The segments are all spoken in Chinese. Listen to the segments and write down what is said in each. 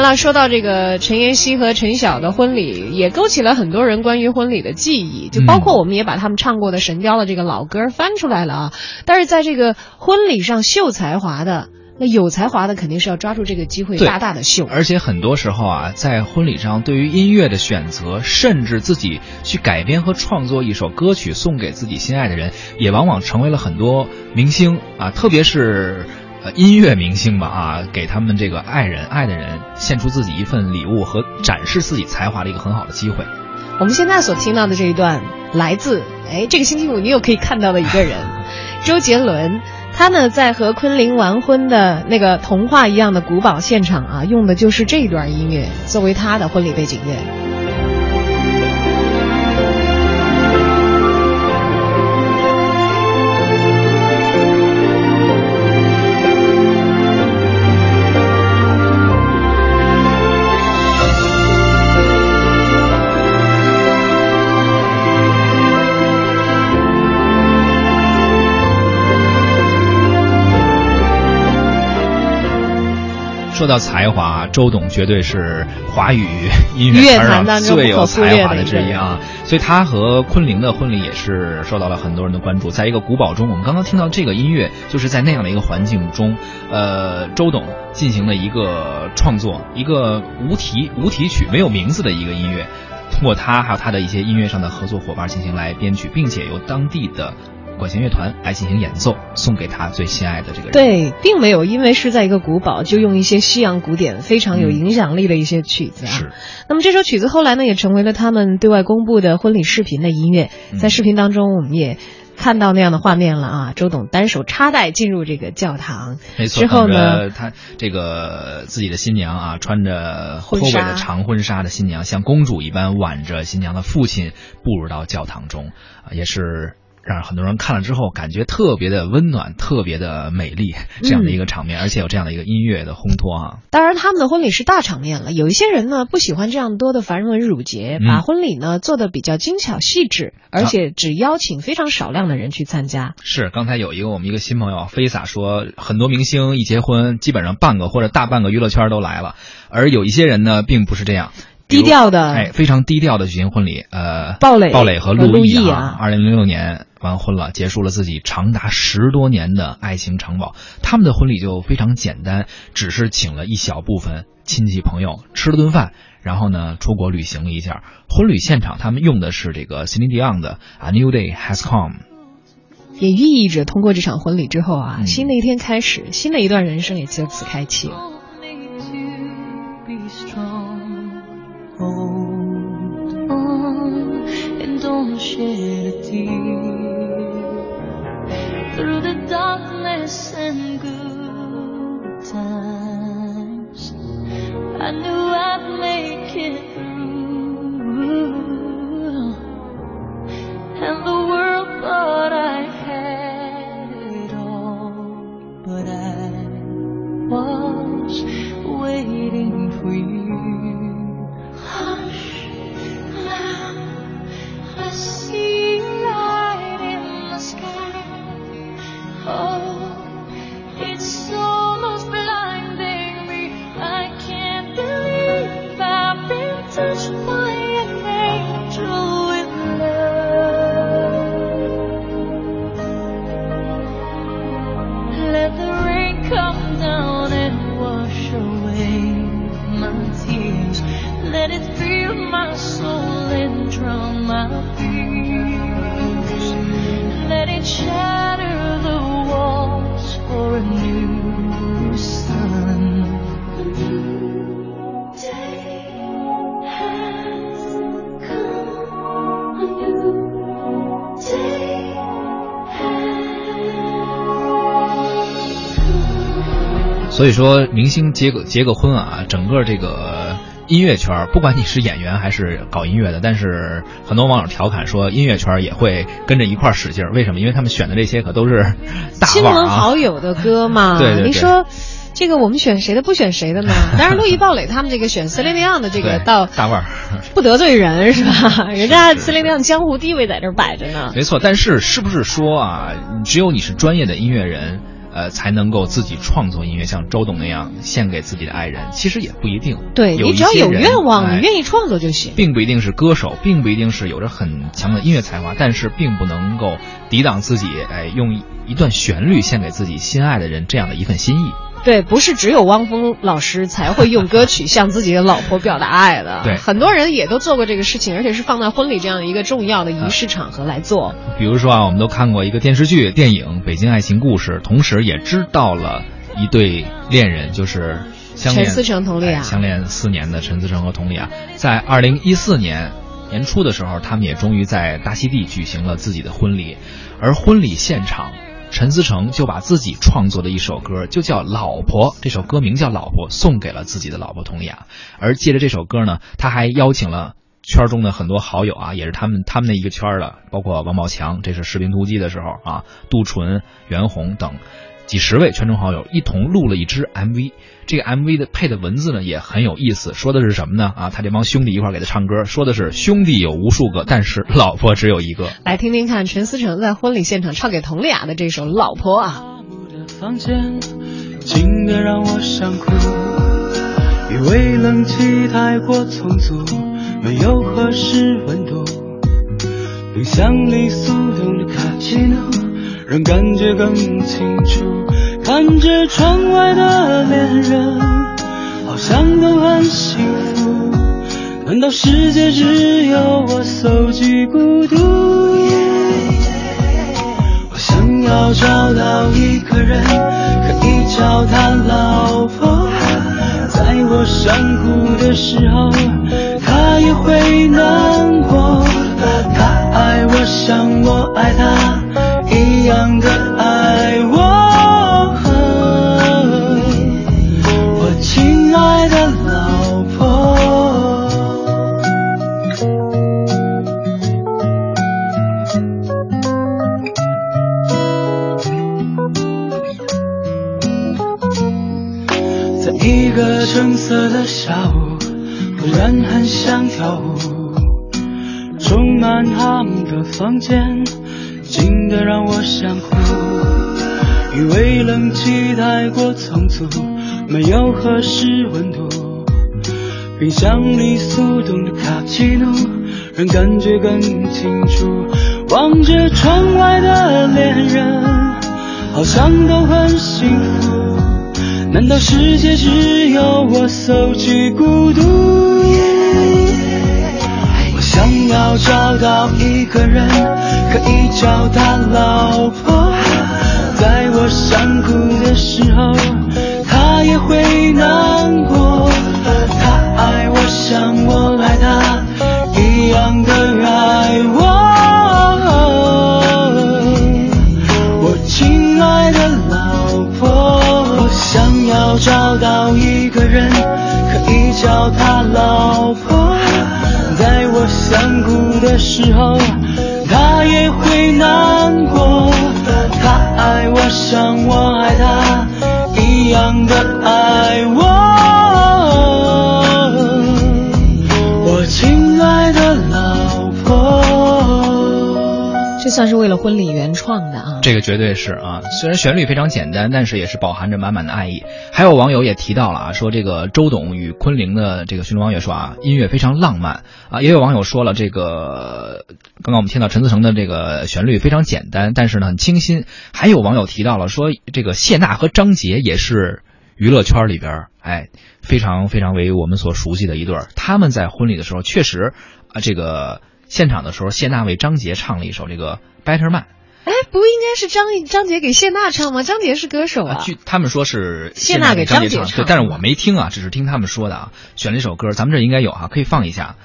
然了，说到这个陈妍希和陈晓的婚礼，也勾起了很多人关于婚礼的记忆，就包括我们也把他们唱过的《神雕》的这个老歌翻出来了啊。但是在这个婚礼上秀才华的。那有才华的肯定是要抓住这个机会大大的秀，而且很多时候啊，在婚礼上对于音乐的选择，甚至自己去改编和创作一首歌曲送给自己心爱的人，也往往成为了很多明星啊，特别是呃音乐明星吧啊，给他们这个爱人爱的人献出自己一份礼物和展示自己才华的一个很好的机会。我们现在所听到的这一段，来自哎这个星期五你又可以看到的一个人，周杰伦。他呢，在和昆凌完婚的那个童话一样的古堡现场啊，用的就是这段音乐作为他的婚礼背景乐。到才华，周董绝对是华语音乐圈上最有才华的之一啊！所以他和昆凌的婚礼也是受到了很多人的关注。在一个古堡中，我们刚刚听到这个音乐，就是在那样的一个环境中，呃，周董进行了一个创作，一个无题无题曲、没有名字的一个音乐，通过他还有他的一些音乐上的合作伙伴进行来编曲，并且由当地的。管弦乐团来进行演奏，送给他最心爱的这个人。对，并没有因为是在一个古堡，就用一些西洋古典非常有影响力的一些曲子啊。是。那么这首曲子后来呢，也成为了他们对外公布的婚礼视频的音乐。在视频当中，我们也看到那样的画面了啊。周董单手插袋进入这个教堂，没错。之后呢，他这个自己的新娘啊，穿着拖尾的长婚纱的新娘，像公主一般挽着新娘的父亲步入到教堂中啊，也是。让很多人看了之后感觉特别的温暖，特别的美丽，这样的一个场面，而且有这样的一个音乐的烘托啊。当然，他们的婚礼是大场面了。有一些人呢不喜欢这样多的繁文缛节，把婚礼呢做的比较精巧细致，而且只邀请非常少量的人去参加。是，刚才有一个我们一个新朋友飞洒说，很多明星一结婚，基本上半个或者大半个娱乐圈都来了，而有一些人呢并不是这样。低调的，哎，非常低调的举行婚礼。呃，鲍蕾，鲍蕾和陆毅啊，二零零六年完婚了，结束了自己长达十多年的爱情长跑。他们的婚礼就非常简单，只是请了一小部分亲戚朋友吃了顿饭，然后呢出国旅行了一下。婚礼现场他们用的是这个 Celine Dion 的《A New Day Has Come》，也寓意着通过这场婚礼之后啊，新的一天开始，新的一段人生也就此开启了。and good. 所以说，明星结个结个婚啊，整个这个。音乐圈，不管你是演员还是搞音乐的，但是很多网友调侃说，音乐圈也会跟着一块使劲儿。为什么？因为他们选的这些可都是大亲朋好友的歌嘛。对对对。你说，这个我们选谁的，不选谁的呢？当然，陆毅鲍蕾他们这个选 Celine Dion 的这个，到大腕儿，不得罪人是吧？人家 Celine Dion 江湖地位在这摆着呢。没错，但是是不是说啊，只有你是专业的音乐人？呃，才能够自己创作音乐，像周董那样献给自己的爱人。其实也不一定。对你只要有愿望，你愿意创作就行。并不一定是歌手，并不一定是有着很强的音乐才华，但是并不能够抵挡自己，哎，用一段旋律献给自己心爱的人这样的一份心意。对，不是只有汪峰老师才会用歌曲向自己的老婆表达爱的。对，很多人也都做过这个事情，而且是放在婚礼这样一个重要的仪式场合来做。比如说啊，我们都看过一个电视剧、电影《北京爱情故事》，同时也知道了一对恋人，就是相恋陈思诚、佟丽娅相恋四年的陈思诚和佟丽娅，在二零一四年年初的时候，他们也终于在大溪地举行了自己的婚礼，而婚礼现场。陈思成就把自己创作的一首歌，就叫《老婆》，这首歌名叫《老婆》，送给了自己的老婆佟丽娅。而借着这首歌呢，他还邀请了圈中的很多好友啊，也是他们他们那一个圈的，包括王宝强，这是《士兵突击》的时候啊，杜淳、袁弘等。几十位圈中好友一同录了一支 MV，这个 MV 的配的文字呢也很有意思，说的是什么呢？啊，他这帮兄弟一块给他唱歌，说的是兄弟有无数个，但是老婆只有一个。来听听看陈思诚在婚礼现场唱给佟丽娅的这首《老婆》啊。静的让我想哭，因为冷气太过充足，没有合适温度，冰箱里速冻的卡其诺。让感觉更清楚，看着窗外的恋人，好像都很幸福。难道世界只有我搜集孤独？我想要找到一个人，可以叫他老婆，在我想哭的时候，他也会难过。他爱我，像我爱他。一样的爱我，我亲爱的老婆。在一个橙色的下午，忽然很想跳舞，充满他们的房间。静得让我想哭，因为冷气太过仓促，没有合适温度。冰箱里速冻的卡奇诺，让感觉更清楚。望着窗外的恋人，好像都很幸福。难道世界只有我搜集孤独？我想要找到一个人。可以叫她老婆，在我想哭的时候，她也会难过。她爱我像我爱她一样的爱我。我亲爱的老婆，我想要找到一个人，可以叫她老婆，在我想哭的时候。算是为了婚礼原创的啊，这个绝对是啊，虽然旋律非常简单，但是也是饱含着满满的爱意。还有网友也提到了啊，说这个周董与昆凌的这个寻龙王也说啊，音乐非常浪漫啊，也有网友说了这个。刚刚我们听到陈思诚的这个旋律非常简单，但是呢很清新。还有网友提到了说，这个谢娜和张杰也是娱乐圈里边哎非常非常为我们所熟悉的一对。他们在婚礼的时候确实啊，这个现场的时候，谢娜为张杰唱了一首这个《Better Man》。哎，不应该是张张杰给谢娜唱吗？张杰是歌手啊。据他们说是谢娜给张杰唱，对，但是我没听啊，只是听他们说的啊。选了一首歌，咱们这应该有哈，可以放一下。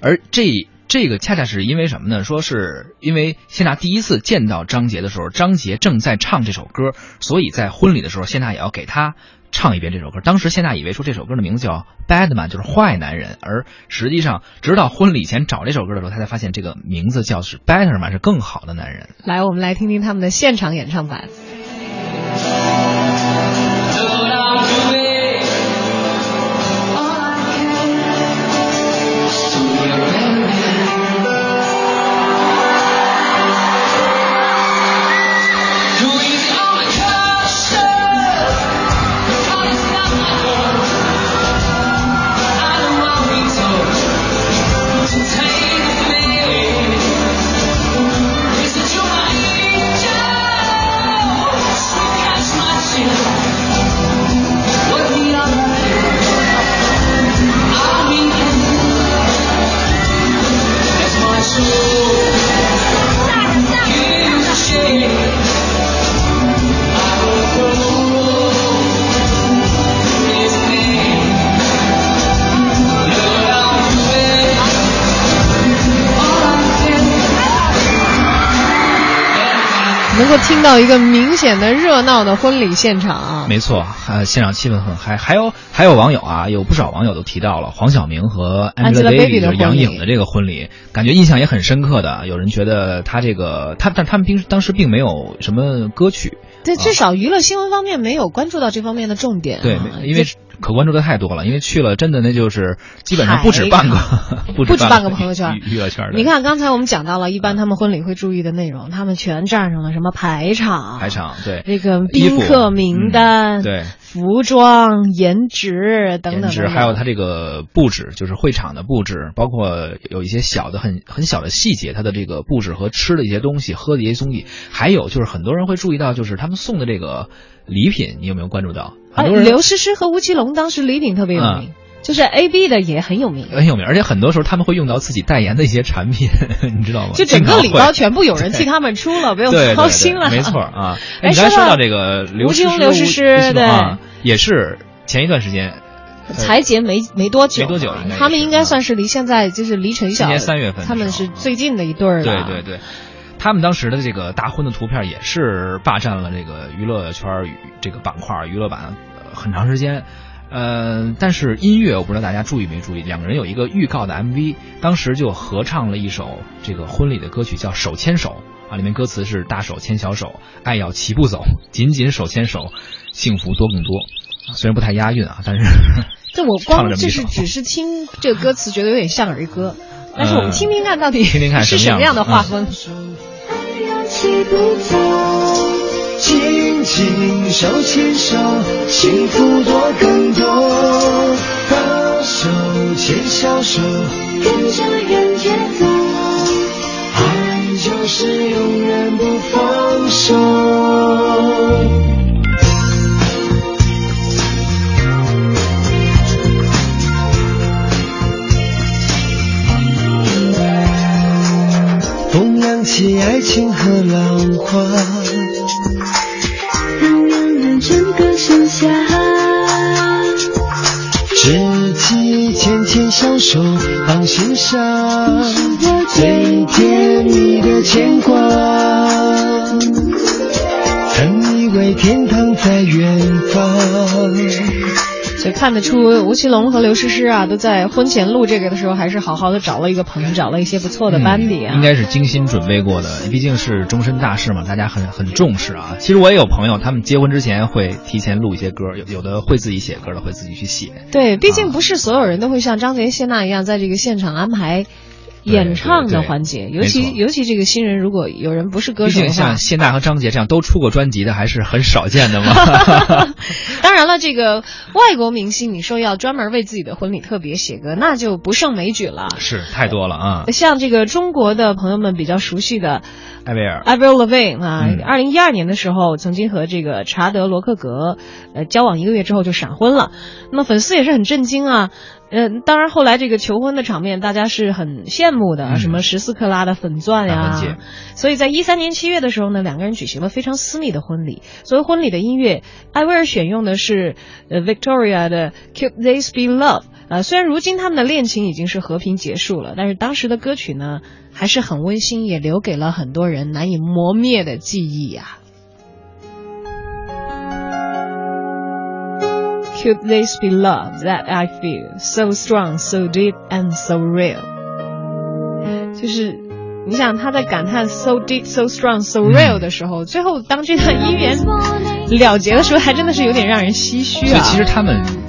而这。这个恰恰是因为什么呢？说是因为谢娜第一次见到张杰的时候，张杰正在唱这首歌，所以在婚礼的时候，谢娜也要给他唱一遍这首歌。当时谢娜以为说这首歌的名字叫《Bad Man》，就是坏男人，而实际上直到婚礼前找这首歌的时候，她才发现这个名字叫是《Better Man》，是更好的男人。来，我们来听听他们的现场演唱版。够听到一个明显的热闹的婚礼现场。没错，呃，现场气氛很嗨。还有还有网友啊，有不少网友都提到了黄晓明和 Angelababy 的杨颖的这个婚礼，感觉印象也很深刻的。有人觉得他这个他但他们平时当时并没有什么歌曲，对，至少娱乐新闻方面没有关注到这方面的重点。对，因为。可关注的太多了，因为去了真的那就是基本上不止半个，不止半个朋友圈娱乐圈的。你看刚才我们讲到了，一般他们婚礼会注意的内容，他们全占上了什么排场、排场对这个宾客名单、对服装、颜值等等，还有他这个布置，就是会场的布置，包括有一些小的很很小的细节，他的这个布置和吃的一些东西、喝的一些东西，还有就是很多人会注意到，就是他们送的这个礼品，你有没有关注到？啊，刘诗诗和吴奇隆当时礼品特别有名，就是 A B 的也很有名，很有名，而且很多时候他们会用到自己代言的一些产品，你知道吗？就整个礼包全部有人替他们出了，不用操心了。没错啊，你刚才说到这个刘诗诗，刘诗诗对，也是前一段时间才结没没多久，没多久，他们应该算是离现在就是离陈晓，今年三月份，他们是最近的一对儿了。对对对。他们当时的这个大婚的图片也是霸占了这个娱乐圈这个板块娱乐版很长时间，呃，但是音乐我不知道大家注意没注意，两个人有一个预告的 MV，当时就合唱了一首这个婚礼的歌曲，叫《手牵手》啊，里面歌词是大手牵小手，爱要齐步走，紧紧手牵手，幸福多更多。虽然不太押韵啊，但是 这我光 就是只是听这个歌词觉得有点像儿歌，但是我们听听看到底听听看是什么样的画风。起步走，紧紧手牵手，幸福多更多。大手牵小手，跟着人节奏，爱就是永情和浪花，让两人整个盛夏。知己牵牵小手放心上，最甜蜜的牵挂。曾以为天堂在远方。所以看得出，吴奇隆和刘诗诗啊，都在婚前录这个的时候，还是好好的找了一个棚，找了一些不错的班底啊。应该是精心准备过的，毕竟是终身大事嘛，大家很很重视啊。其实我也有朋友，他们结婚之前会提前录一些歌，有有的会自己写歌的，会自己去写。对，毕竟不是所有人都会像张杰、谢娜一样，在这个现场安排。演唱的环节，尤其尤其这个新人，如果有人不是歌手的话，像谢娜和张杰这样都出过专辑的，还是很少见的嘛。当然了，这个外国明星，你说要专门为自己的婚礼特别写歌，那就不胜枚举了。是太多了啊！像这个中国的朋友们比较熟悉的艾薇儿，艾薇儿 Levine 啊，二零一二年的时候曾经和这个查德罗克格呃交往一个月之后就闪婚了，那么粉丝也是很震惊啊。嗯，当然，后来这个求婚的场面，大家是很羡慕的，什么十四克拉的粉钻呀。所以在一三年七月的时候呢，两个人举行了非常私密的婚礼。作为婚礼的音乐，艾薇儿选用的是呃 Victoria 的《Keep This Be Love》。呃，虽然如今他们的恋情已经是和平结束了，但是当时的歌曲呢还是很温馨，也留给了很多人难以磨灭的记忆呀。Could this be love that I feel so strong, so deep, and so real？就是你想他在感叹 so deep, so strong, so real 的时候，最后当这段姻缘了结的时候，还真的是有点让人唏嘘啊。其实他们。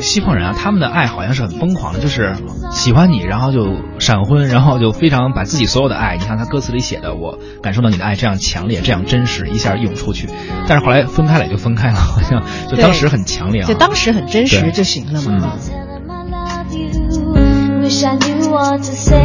西方人啊，他们的爱好像是很疯狂的，就是喜欢你，然后就闪婚，然后就非常把自己所有的爱，你看他歌词里写的，我感受到你的爱这样强烈，这样真实，一下涌出去。但是后来分开了也就分开了，好像就当时很强烈，啊就当时很真实就行了嘛。so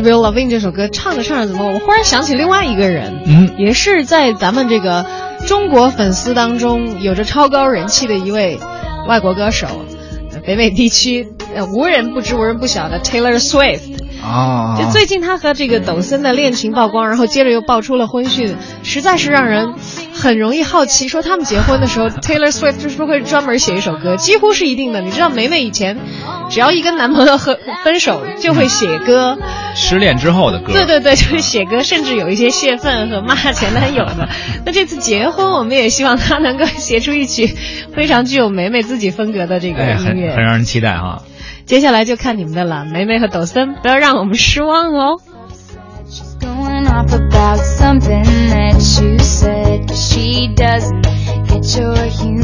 Avril Lavigne 这首歌唱着唱着怎么，我忽然想起另外一个人，嗯，也是在咱们这个中国粉丝当中有着超高人气的一位外国歌手，呃北美地区呃无人不知无人不晓的 Taylor Swift。啊，就最近他和这个抖森的恋情曝光，然后接着又爆出了婚讯，实在是让人很容易好奇，说他们结婚的时候，Taylor Swift 是不是会专门写一首歌？几乎是一定的。你知道，梅梅以前只要一跟男朋友和分手，就会写歌。失恋之后的歌，对对对，就是写歌，甚至有一些泄愤和骂前男友的。那这次结婚，我们也希望他能够写出一曲非常具有梅梅自己风格的这个哎，音乐。很很让人期待哈。接下来就看你们的了，梅梅和抖森，不要让我们失望哦。she doesn't get your humor.